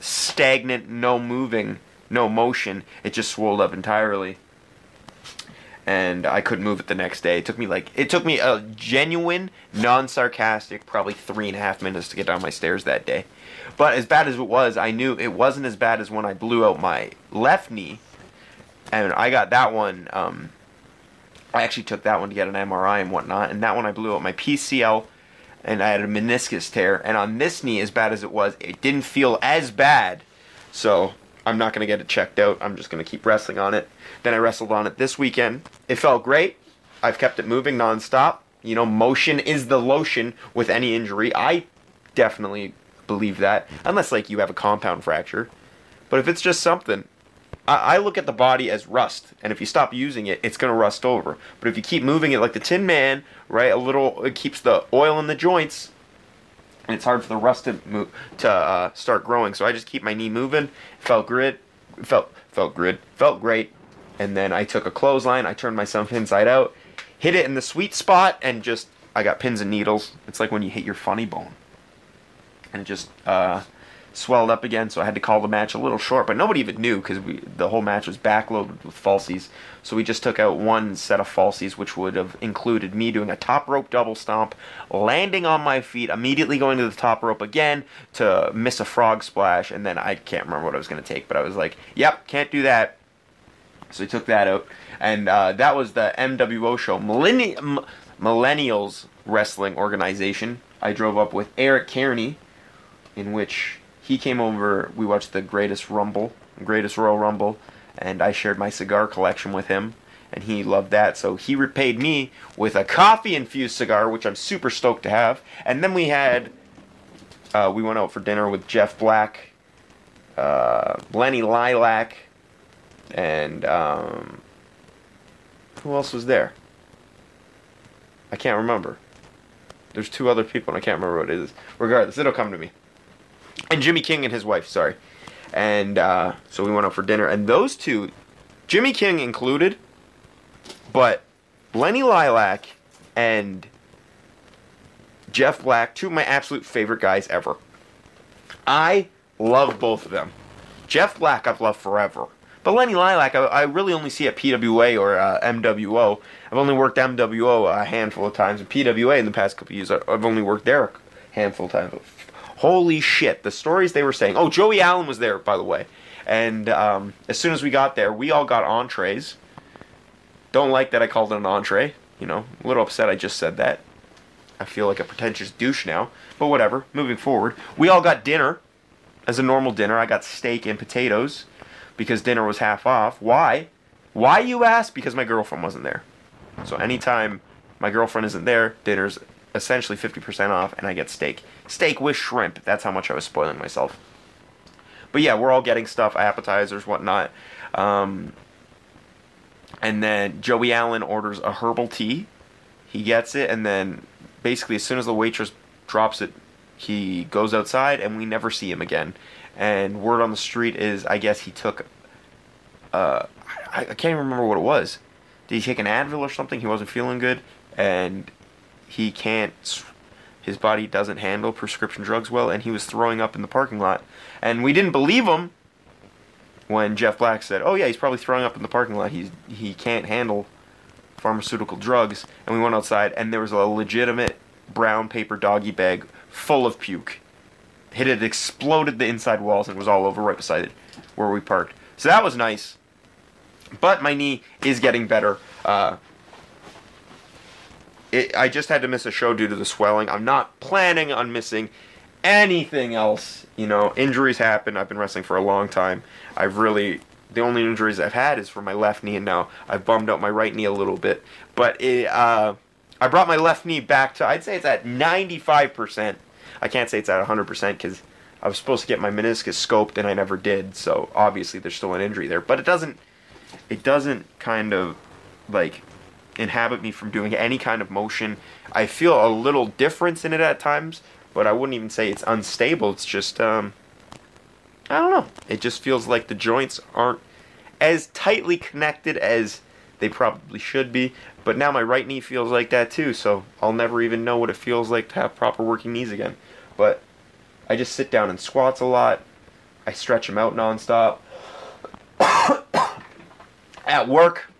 stagnant, no moving, no motion, it just swelled up entirely. And I couldn't move it the next day. It took me like it took me a genuine, non-sarcastic, probably three and a half minutes to get down my stairs that day. But as bad as it was, I knew it wasn't as bad as when I blew out my left knee, and I got that one. Um, I actually took that one to get an MRI and whatnot, and that one I blew out my PCL, and I had a meniscus tear. And on this knee, as bad as it was, it didn't feel as bad. So I'm not gonna get it checked out. I'm just gonna keep wrestling on it. Then I wrestled on it this weekend. It felt great. I've kept it moving nonstop. You know, motion is the lotion with any injury. I definitely believe that, unless like you have a compound fracture. But if it's just something, I, I look at the body as rust, and if you stop using it, it's gonna rust over. But if you keep moving it like the Tin Man, right, a little, it keeps the oil in the joints, it's hard for the rust to move to uh, start growing. So I just keep my knee moving. Felt grid, felt felt grid, felt great. And then I took a clothesline. I turned myself inside out, hit it in the sweet spot, and just I got pins and needles. It's like when you hit your funny bone and just uh, swelled up again. So I had to call the match a little short, but nobody even knew because the whole match was backloaded with falsies. So we just took out one set of falsies, which would have included me doing a top rope double stomp, landing on my feet, immediately going to the top rope again to miss a frog splash, and then I can't remember what I was going to take, but I was like, "Yep, can't do that." So we took that out, and uh, that was the MWO show, Millenni- Millennials Wrestling Organization. I drove up with Eric Kearney, in which he came over. We watched the Greatest Rumble, Greatest Royal Rumble, and I shared my cigar collection with him, and he loved that. So he repaid me with a coffee infused cigar, which I'm super stoked to have. And then we had, uh, we went out for dinner with Jeff Black, uh, Lenny Lilac, and um, who else was there? I can't remember. There's two other people, and I can't remember what it is. Regardless, it'll come to me and Jimmy King and his wife. Sorry, and uh, so we went out for dinner, and those two, Jimmy King included, but Lenny Lilac and Jeff Black, two of my absolute favorite guys ever. I love both of them. Jeff Black, I've loved forever. But Lenny Lilac, I, I really only see at PWA or uh, MWO. I've only worked MWO a handful of times, and PWA in the past couple years, I've only worked there a handful of times. Holy shit, the stories they were saying. Oh, Joey Allen was there, by the way. And um, as soon as we got there, we all got entrees. Don't like that I called it an entree. You know, a little upset I just said that. I feel like a pretentious douche now. But whatever, moving forward. We all got dinner as a normal dinner. I got steak and potatoes because dinner was half off. Why? Why, you ask? Because my girlfriend wasn't there. So anytime my girlfriend isn't there, dinner's essentially 50% off, and I get steak. Steak with shrimp. That's how much I was spoiling myself. But yeah, we're all getting stuff, appetizers, whatnot. Um, and then Joey Allen orders a herbal tea. He gets it, and then basically, as soon as the waitress drops it, he goes outside, and we never see him again. And word on the street is, I guess he took. Uh, I, I can't even remember what it was. Did he take an Advil or something? He wasn't feeling good, and he can't his body doesn't handle prescription drugs well and he was throwing up in the parking lot. And we didn't believe him when Jeff Black said oh yeah he's probably throwing up in the parking lot. He's he can't handle pharmaceutical drugs. And we went outside and there was a legitimate brown paper doggy bag full of puke. It had exploded the inside walls and it was all over right beside it where we parked. So that was nice. But my knee is getting better. Uh, it, I just had to miss a show due to the swelling. I'm not planning on missing anything else. You know, injuries happen. I've been wrestling for a long time. I've really the only injuries I've had is for my left knee, and now I've bummed out my right knee a little bit. But it, uh, I brought my left knee back to I'd say it's at 95%. I can't say it's at 100% because I was supposed to get my meniscus scoped and I never did. So obviously there's still an injury there, but it doesn't it doesn't kind of like inhabit me from doing any kind of motion. I feel a little difference in it at times, but I wouldn't even say it's unstable. It's just um I don't know. It just feels like the joints aren't as tightly connected as they probably should be. But now my right knee feels like that too, so I'll never even know what it feels like to have proper working knees again. But I just sit down and squats a lot. I stretch them out nonstop. At work,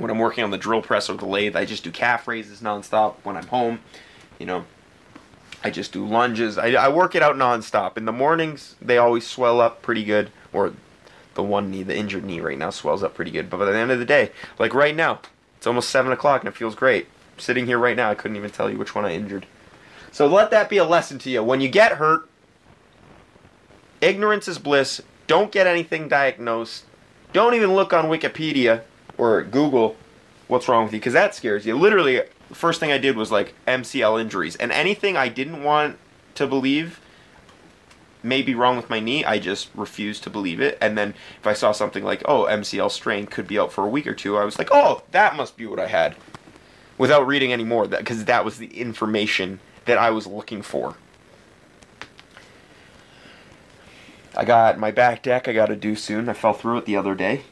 when I'm working on the drill press or the lathe, I just do calf raises nonstop. When I'm home, you know, I just do lunges. I, I work it out nonstop. In the mornings, they always swell up pretty good, or the one knee, the injured knee right now, swells up pretty good. But by the end of the day, like right now, it's almost 7 o'clock and it feels great. Sitting here right now, I couldn't even tell you which one I injured. So let that be a lesson to you. When you get hurt, ignorance is bliss. Don't get anything diagnosed. Don't even look on Wikipedia or Google what's wrong with you because that scares you. Literally, the first thing I did was like MCL injuries. And anything I didn't want to believe may be wrong with my knee, I just refused to believe it. And then if I saw something like, oh, MCL strain could be out for a week or two, I was like, oh, that must be what I had. Without reading any more, because that was the information that I was looking for. I got my back deck I got to do soon. I fell through it the other day.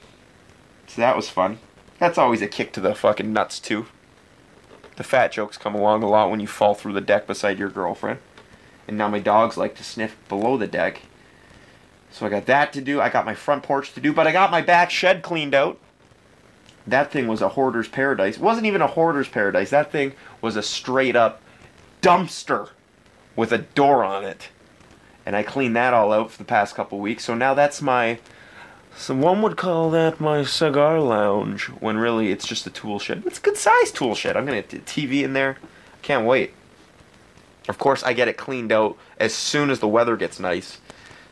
So that was fun. That's always a kick to the fucking nuts, too. The fat jokes come along a lot when you fall through the deck beside your girlfriend. And now my dogs like to sniff below the deck. So I got that to do. I got my front porch to do, but I got my back shed cleaned out. That thing was a hoarder's paradise. It wasn't even a hoarder's paradise. That thing was a straight up dumpster with a door on it. And I cleaned that all out for the past couple weeks. So now that's my. So one would call that my cigar lounge, when really it's just a tool shed. It's a good sized tool shed. I'm gonna get TV in there. I can't wait. Of course, I get it cleaned out as soon as the weather gets nice.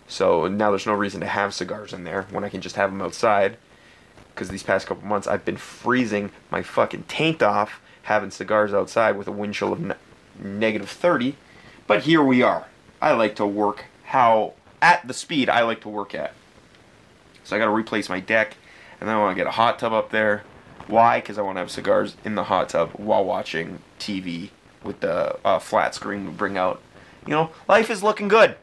So now there's no reason to have cigars in there when I can just have them outside. Because these past couple months I've been freezing my fucking taint off having cigars outside with a wind chill of negative 30. But here we are. I like to work how, at the speed I like to work at. So I gotta replace my deck, and then I wanna get a hot tub up there. Why? Because I wanna have cigars in the hot tub while watching TV with the uh, flat screen we bring out. You know, life is looking good.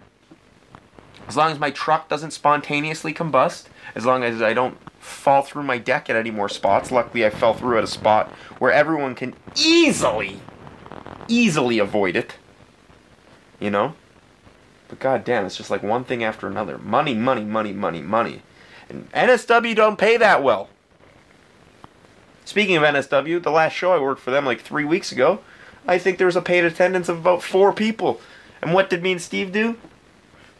As long as my truck doesn't spontaneously combust, as long as I don't fall through my deck at any more spots. Luckily, I fell through at a spot where everyone can easily easily avoid it. You know? But goddamn, it's just like one thing after another. Money, money, money, money, money. NSW don't pay that well. Speaking of NSW, the last show I worked for them like three weeks ago, I think there was a paid attendance of about four people. And what did me and Steve do?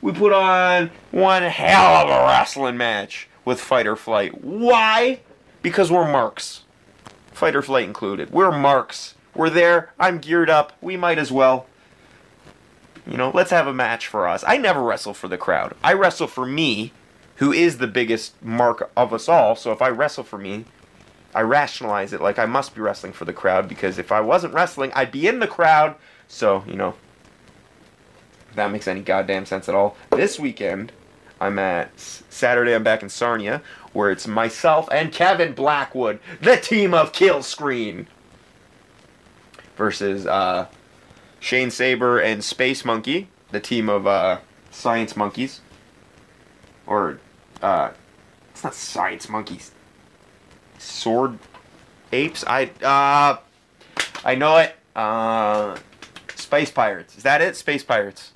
We put on one hell of a wrestling match with Fight or Flight. Why? Because we're marks. Fight or Flight included. We're marks. We're there. I'm geared up. We might as well. You know, let's have a match for us. I never wrestle for the crowd. I wrestle for me, who is the biggest mark of us all. So if I wrestle for me, I rationalize it like I must be wrestling for the crowd because if I wasn't wrestling, I'd be in the crowd. So, you know, if that makes any goddamn sense at all. This weekend, I'm at Saturday, I'm back in Sarnia, where it's myself and Kevin Blackwood, the team of Kill Screen versus uh, Shane Saber and Space Monkey, the team of uh, Science Monkeys. Or, uh, it's not Science Monkeys. Sword Apes? I, uh, I know it. Uh, Space Pirates. Is that it? Space Pirates.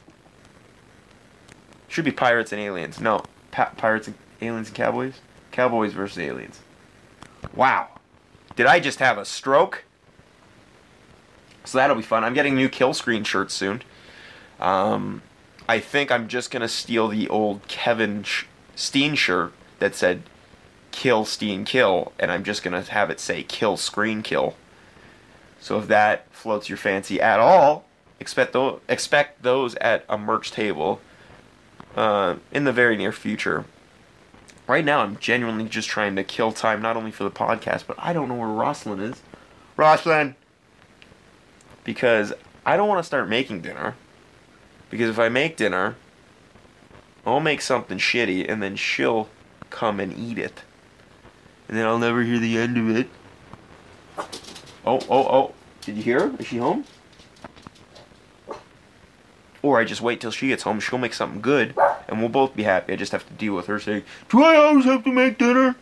Should be Pirates and Aliens. No. Pa- Pirates and Aliens and Cowboys? Cowboys versus Aliens. Wow. Did I just have a stroke? So that'll be fun. I'm getting new kill screen shirts soon. Um, I think I'm just gonna steal the old Kevin Sh- Steen shirt that said kill Steen kill, and I'm just gonna have it say kill screen kill. So if that floats your fancy at all, expect those expect those at a merch table uh, in the very near future. Right now, I'm genuinely just trying to kill time, not only for the podcast, but I don't know where Roslyn is. Roslyn, because I don't want to start making dinner. Because if I make dinner, I'll make something shitty, and then she'll come and eat it, and then I'll never hear the end of it. Oh, oh, oh! Did you hear her? Is she home? Or I just wait till she gets home. She'll make something good, and we'll both be happy. I just have to deal with her saying, "Do I always have to make dinner?"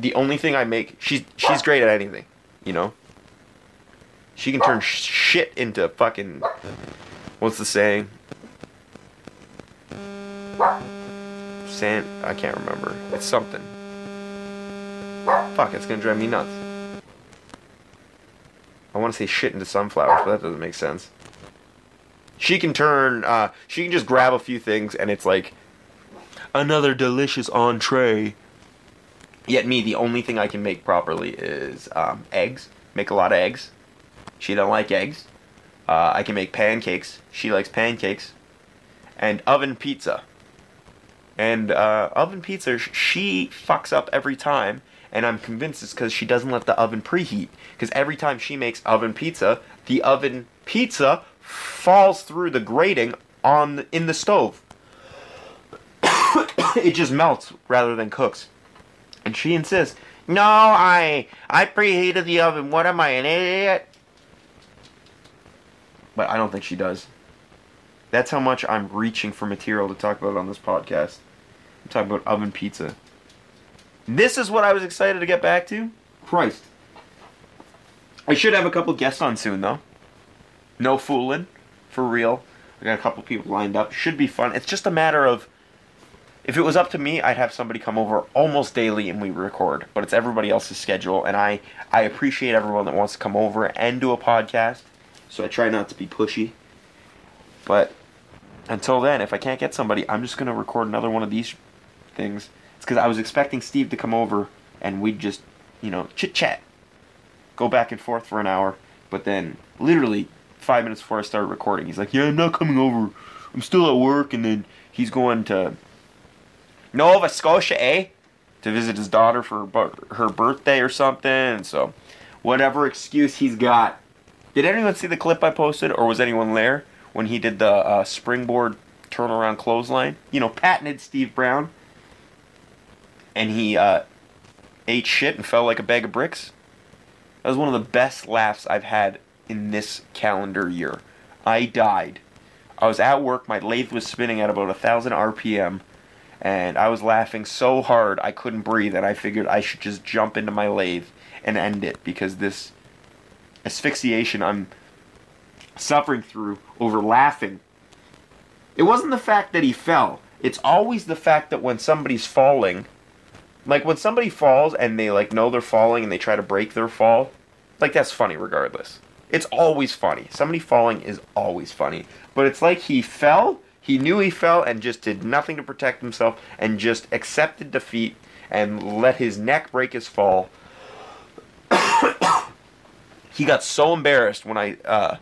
The only thing I make, she's she's great at anything, you know. She can turn sh- shit into fucking. What's the saying? Sand. I can't remember. It's something. Fuck, it's gonna drive me nuts. I want to say shit into sunflowers, but that doesn't make sense. She can turn. Uh, she can just grab a few things, and it's like another delicious entree. Yet me, the only thing I can make properly is um, eggs. Make a lot of eggs. She don't like eggs. Uh, I can make pancakes. She likes pancakes. And oven pizza. And uh, oven pizza, she fucks up every time. And I'm convinced it's because she doesn't let the oven preheat. Because every time she makes oven pizza, the oven pizza falls through the grating on in the stove. it just melts rather than cooks. And she insists, "No, I I preheated the oven. What am I, an idiot?" But I don't think she does. That's how much I'm reaching for material to talk about on this podcast. I'm talking about oven pizza. This is what I was excited to get back to. Christ. I should have a couple guests on soon though. No fooling. For real. I got a couple people lined up. Should be fun. It's just a matter of if it was up to me, I'd have somebody come over almost daily and we record. But it's everybody else's schedule and I I appreciate everyone that wants to come over and do a podcast. So I try not to be pushy. But until then, if I can't get somebody, I'm just going to record another one of these things. It's because I was expecting Steve to come over and we'd just, you know, chit chat, go back and forth for an hour. But then, literally five minutes before I started recording, he's like, "Yeah, I'm not coming over. I'm still at work." And then he's going to Nova Scotia, eh, to visit his daughter for her birthday or something. So, whatever excuse he's got. Did anyone see the clip I posted, or was anyone there when he did the uh, springboard turnaround clothesline? You know, patented Steve Brown and he uh, ate shit and fell like a bag of bricks. That was one of the best laughs I've had in this calendar year. I died. I was at work, my lathe was spinning at about a thousand RPM, and I was laughing so hard I couldn't breathe, and I figured I should just jump into my lathe and end it because this asphyxiation I'm suffering through over laughing. It wasn't the fact that he fell. It's always the fact that when somebody's falling, like when somebody falls and they like know they're falling and they try to break their fall, like that's funny regardless. It's always funny. Somebody falling is always funny. But it's like he fell, he knew he fell and just did nothing to protect himself and just accepted defeat and let his neck break his fall. He got so embarrassed when I uh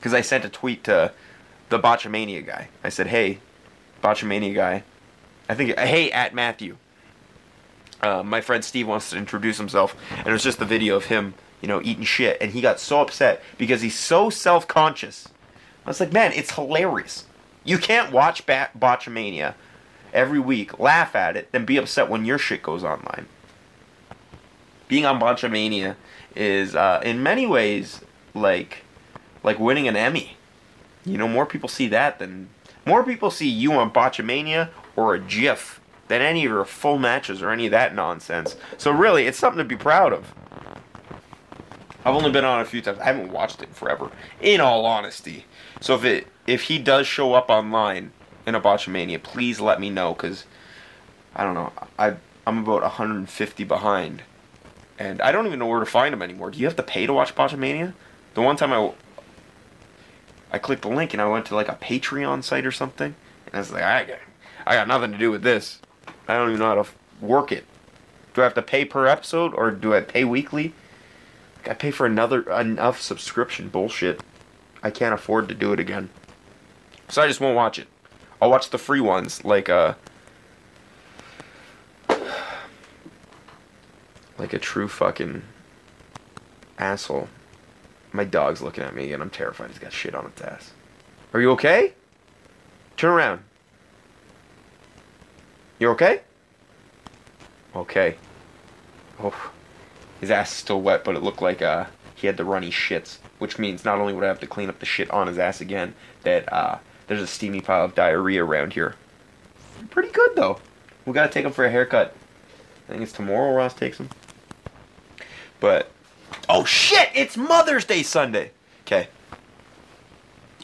cuz I sent a tweet to the Botchamania guy. I said, "Hey, Botchamania guy, I think hey at Maffew uh, my friend Steve wants to introduce himself, and it was just the video of him, you know, eating shit, and he got so upset because he's so self-conscious. I was like, man, it's hilarious. You can't watch Bat- Botchamania every week, laugh at it, then be upset when your shit goes online. Being on Botchamania is, uh, in many ways, like, like winning an Emmy. You know, more people see that than more people see you on Botchamania or a GIF than any of your full matches or any of that nonsense. So really, it's something to be proud of. I've only been on a few times. I haven't watched it forever. In all honesty, so if it if he does show up online in a Botchamania, please let me know because I don't know. I I'm about 150 behind, and I don't even know where to find them anymore. Do you have to pay to watch Botchamania? The one time I I clicked the link and I went to like a Patreon site or something, and I was like, I got I got nothing to do with this. I don't even know how to work it. Do I have to pay per episode or do I pay weekly? I pay for another enough subscription bullshit. I can't afford to do it again. So I just won't watch it. I'll watch the free ones like uh like a true fucking asshole. My dog's looking at me and I'm terrified he's got shit on its ass. Are you okay? Turn around. You okay? Okay. Oh, his ass is still wet, but it looked like uh, he had the runny shits, which means not only would I have to clean up the shit on his ass again, that uh, there's a steamy pile of diarrhea around here. Pretty good though. We gotta take him for a haircut. I think it's tomorrow Ross takes him. But oh shit! It's Mother's Day Sunday. Okay.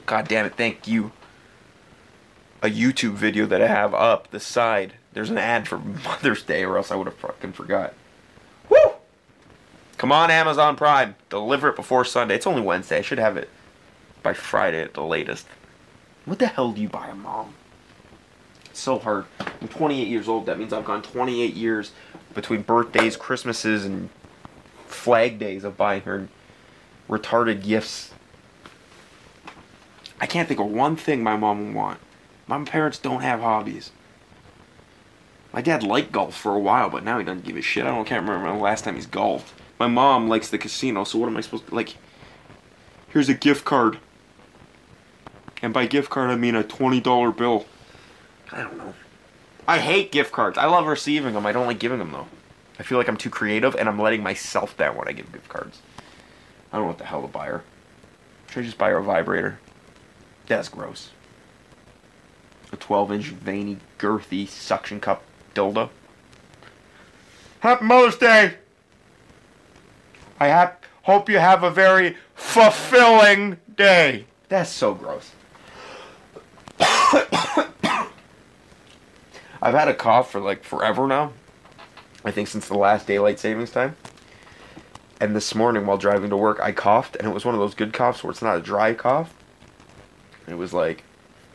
God damn it! Thank you. A YouTube video that I have up the side. There's an ad for Mother's Day, or else I would have fucking forgot. Woo! Come on, Amazon Prime. Deliver it before Sunday. It's only Wednesday. I should have it by Friday at the latest. What the hell do you buy a mom? It's so hard. I'm 28 years old. That means I've gone 28 years between birthdays, Christmases, and flag days of buying her retarded gifts. I can't think of one thing my mom would want. My parents don't have hobbies. My dad liked golf for a while, but now he doesn't give a shit. I don't can't remember the last time he's golfed. My mom likes the casino, so what am I supposed to like? Here's a gift card. And by gift card, I mean a $20 bill. I don't know. I hate gift cards. I love receiving them. I don't like giving them, though. I feel like I'm too creative and I'm letting myself down when I give gift cards. I don't know what the hell to buy her. Should I just buy her a vibrator? That's gross. A 12 inch veiny, girthy suction cup dildo. Happy Mother's Day! I hope you have a very fulfilling day. That's so gross. I've had a cough for like forever now. I think since the last daylight savings time. And this morning while driving to work, I coughed, and it was one of those good coughs where it's not a dry cough. It was like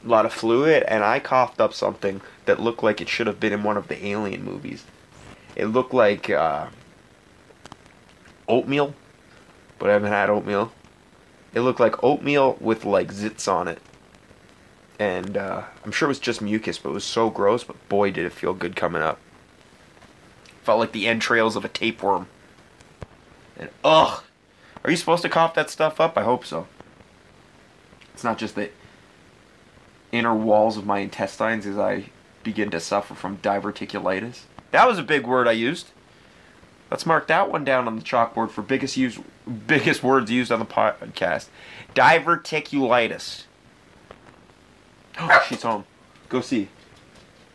a lot of fluid, and I coughed up something that looked like it should have been in one of the Alien movies. It looked like uh, oatmeal, but I haven't had oatmeal. It looked like oatmeal with like zits on it. And uh, I'm sure it was just mucus, but it was so gross, but boy, did it feel good coming up. Felt like the entrails of a tapeworm. And ugh! Are you supposed to cough that stuff up? I hope so. It's not just the inner walls of my intestines as I begin to suffer from diverticulitis. That was a big word I used. Let's mark that one down on the chalkboard for biggest use, biggest words used on the podcast. Diverticulitis. Oh, she's home. Go see.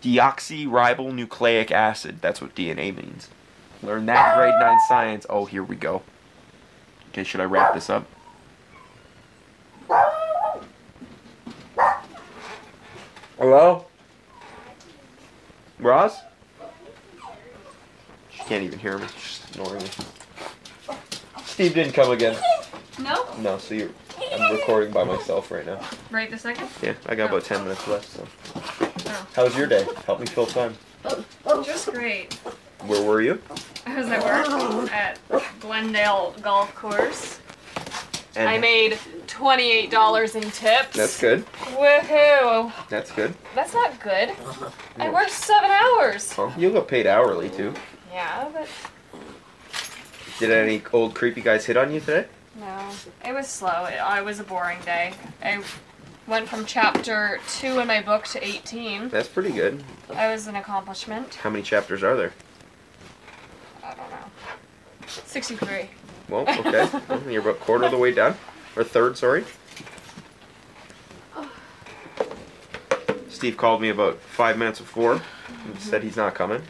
Deoxyribonucleic acid. That's what DNA means. Learn that grade 9 science. Oh, here we go. Okay, should I wrap this up? Hello? Ross? She can't even hear me. She's ignoring me. Steve didn't come again. No? No, so you're. I'm recording by myself right now. Right this second? Yeah, I got oh. about 10 minutes left, so. Oh. How was your day? Help me fill time. Oh, oh. Just great. Where were you? I was at work oh. at Glendale Golf Course. And I made $28 in tips. That's good. Woohoo! That's good. That's not good. I worked seven hours. Well, you got paid hourly too. Yeah, but Did any old creepy guys hit on you today? no. It was slow. It, it was a boring day. I went from chapter 2 in my book to 18. That's pretty good. That was an accomplishment. How many chapters are there? I don't know. 63. Well, okay. well, you're about quarter of the way done. Or third, sorry. Steve called me about five minutes before and mm-hmm. said he's not coming.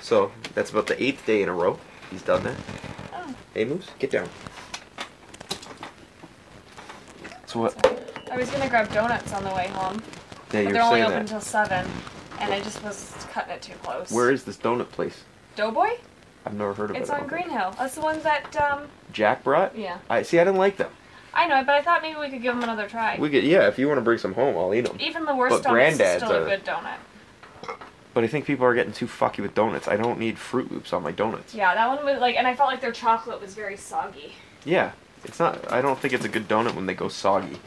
So that's about the eighth day in a row he's done that. Oh. Hey, Moose, get down. So what? I was gonna grab donuts on the way home. Yeah, But you're they're only saying open that. until seven, and I just was cutting it too close. Where is this donut place? Doughboy? I've never heard of it. It's it. on Green Hill. That's the ones that um. Jack brought. Yeah, I see. I didn't like them. I know, but I thought maybe we could give them another try. We could, yeah. If you want to bring some home, I'll eat them. Even the worst But donut is Granddad's still a are- good donut. But I think people are getting too fucky with donuts. I don't need Froot Loops on my donuts. Yeah, that one was like, and I felt like their chocolate was very soggy. Yeah, it's not. I don't think it's a good donut when they go soggy,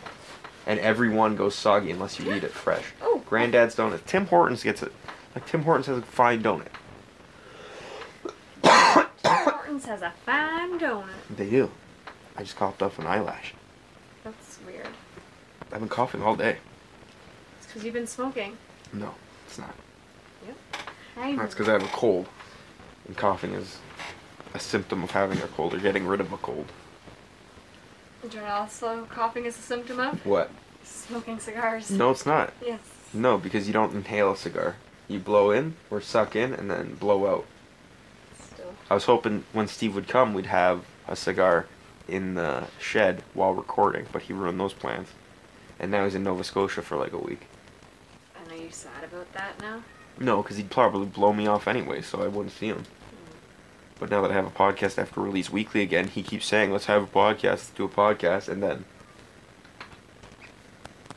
and everyone goes soggy unless you eat it fresh. Oh, Granddad's donut. Tim Hortons gets it. Like Tim Hortons has a fine donut. Tim Hortons has a fine donut. They do. I just coughed off an eyelash. That's weird. I've been coughing all day. It's because you've been smoking. No, it's not. I That's because I have a cold, and coughing is a symptom of having a cold or getting rid of a cold. Do you know also coughing is a symptom of? What? Smoking cigars. No, it's not. Yes. No, because you don't inhale a cigar. You blow in or suck in and then blow out. Still. I was hoping when Steve would come, we'd have a cigar in the shed while recording, but he ruined those plans. And now he's in Nova Scotia for like a week. And are you sad about that now? No, because he'd probably blow me off anyway, so I wouldn't see him. But now that I have a podcast, I have to release weekly again. He keeps saying, "Let's have a podcast, let's do a podcast," and then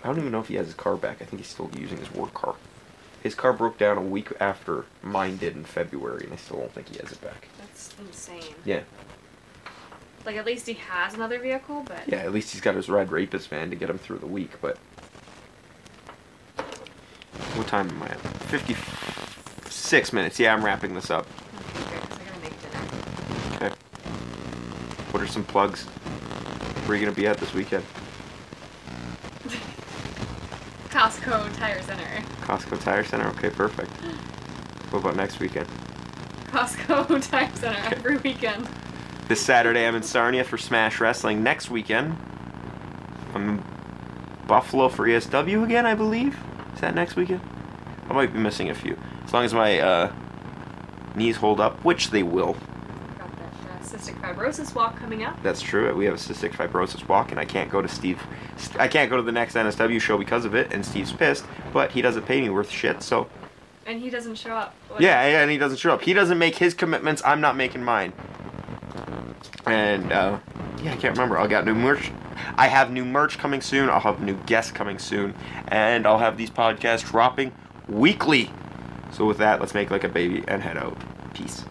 I don't even know if he has his car back. I think he's still using his work car. His car broke down a week after mine did in February, and I still don't think he has it back. That's insane. Yeah, Like at least he has another vehicle, but yeah. At least he's got his red rapist van to get him through the week. But what time am I at? Fifty-six minutes. Yeah, I'm wrapping this up. Okay, good, 'cause I gotta make dinner. Okay. What are some plugs? Where are you gonna be at this weekend? Costco Tire Center. Costco Tire Center. Okay, perfect. What about next weekend? Costco Tire Center Okay. every weekend. This Saturday, I'm in Sarnia for Smash Wrestling. Next weekend, I'm in Buffalo for ESW again, I believe. Is that next weekend? I might be missing a few. As long as my uh, knees hold up, which they will. Cystic fibrosis walk coming up. That's true. We have a cystic fibrosis walk, and I can't go to Steve. I can't go to the next NSW show because of it, and Steve's pissed. But he doesn't pay me worth shit, so And he doesn't show up. What- Yeah, and he doesn't show up. He doesn't make his commitments. I'm not making mine. And uh, yeah, I can't remember. I got new merch. I have new merch coming soon. I'll have new guests coming soon, and I'll have these podcasts dropping weekly. So with that, let's make like a baby and head out. Peace.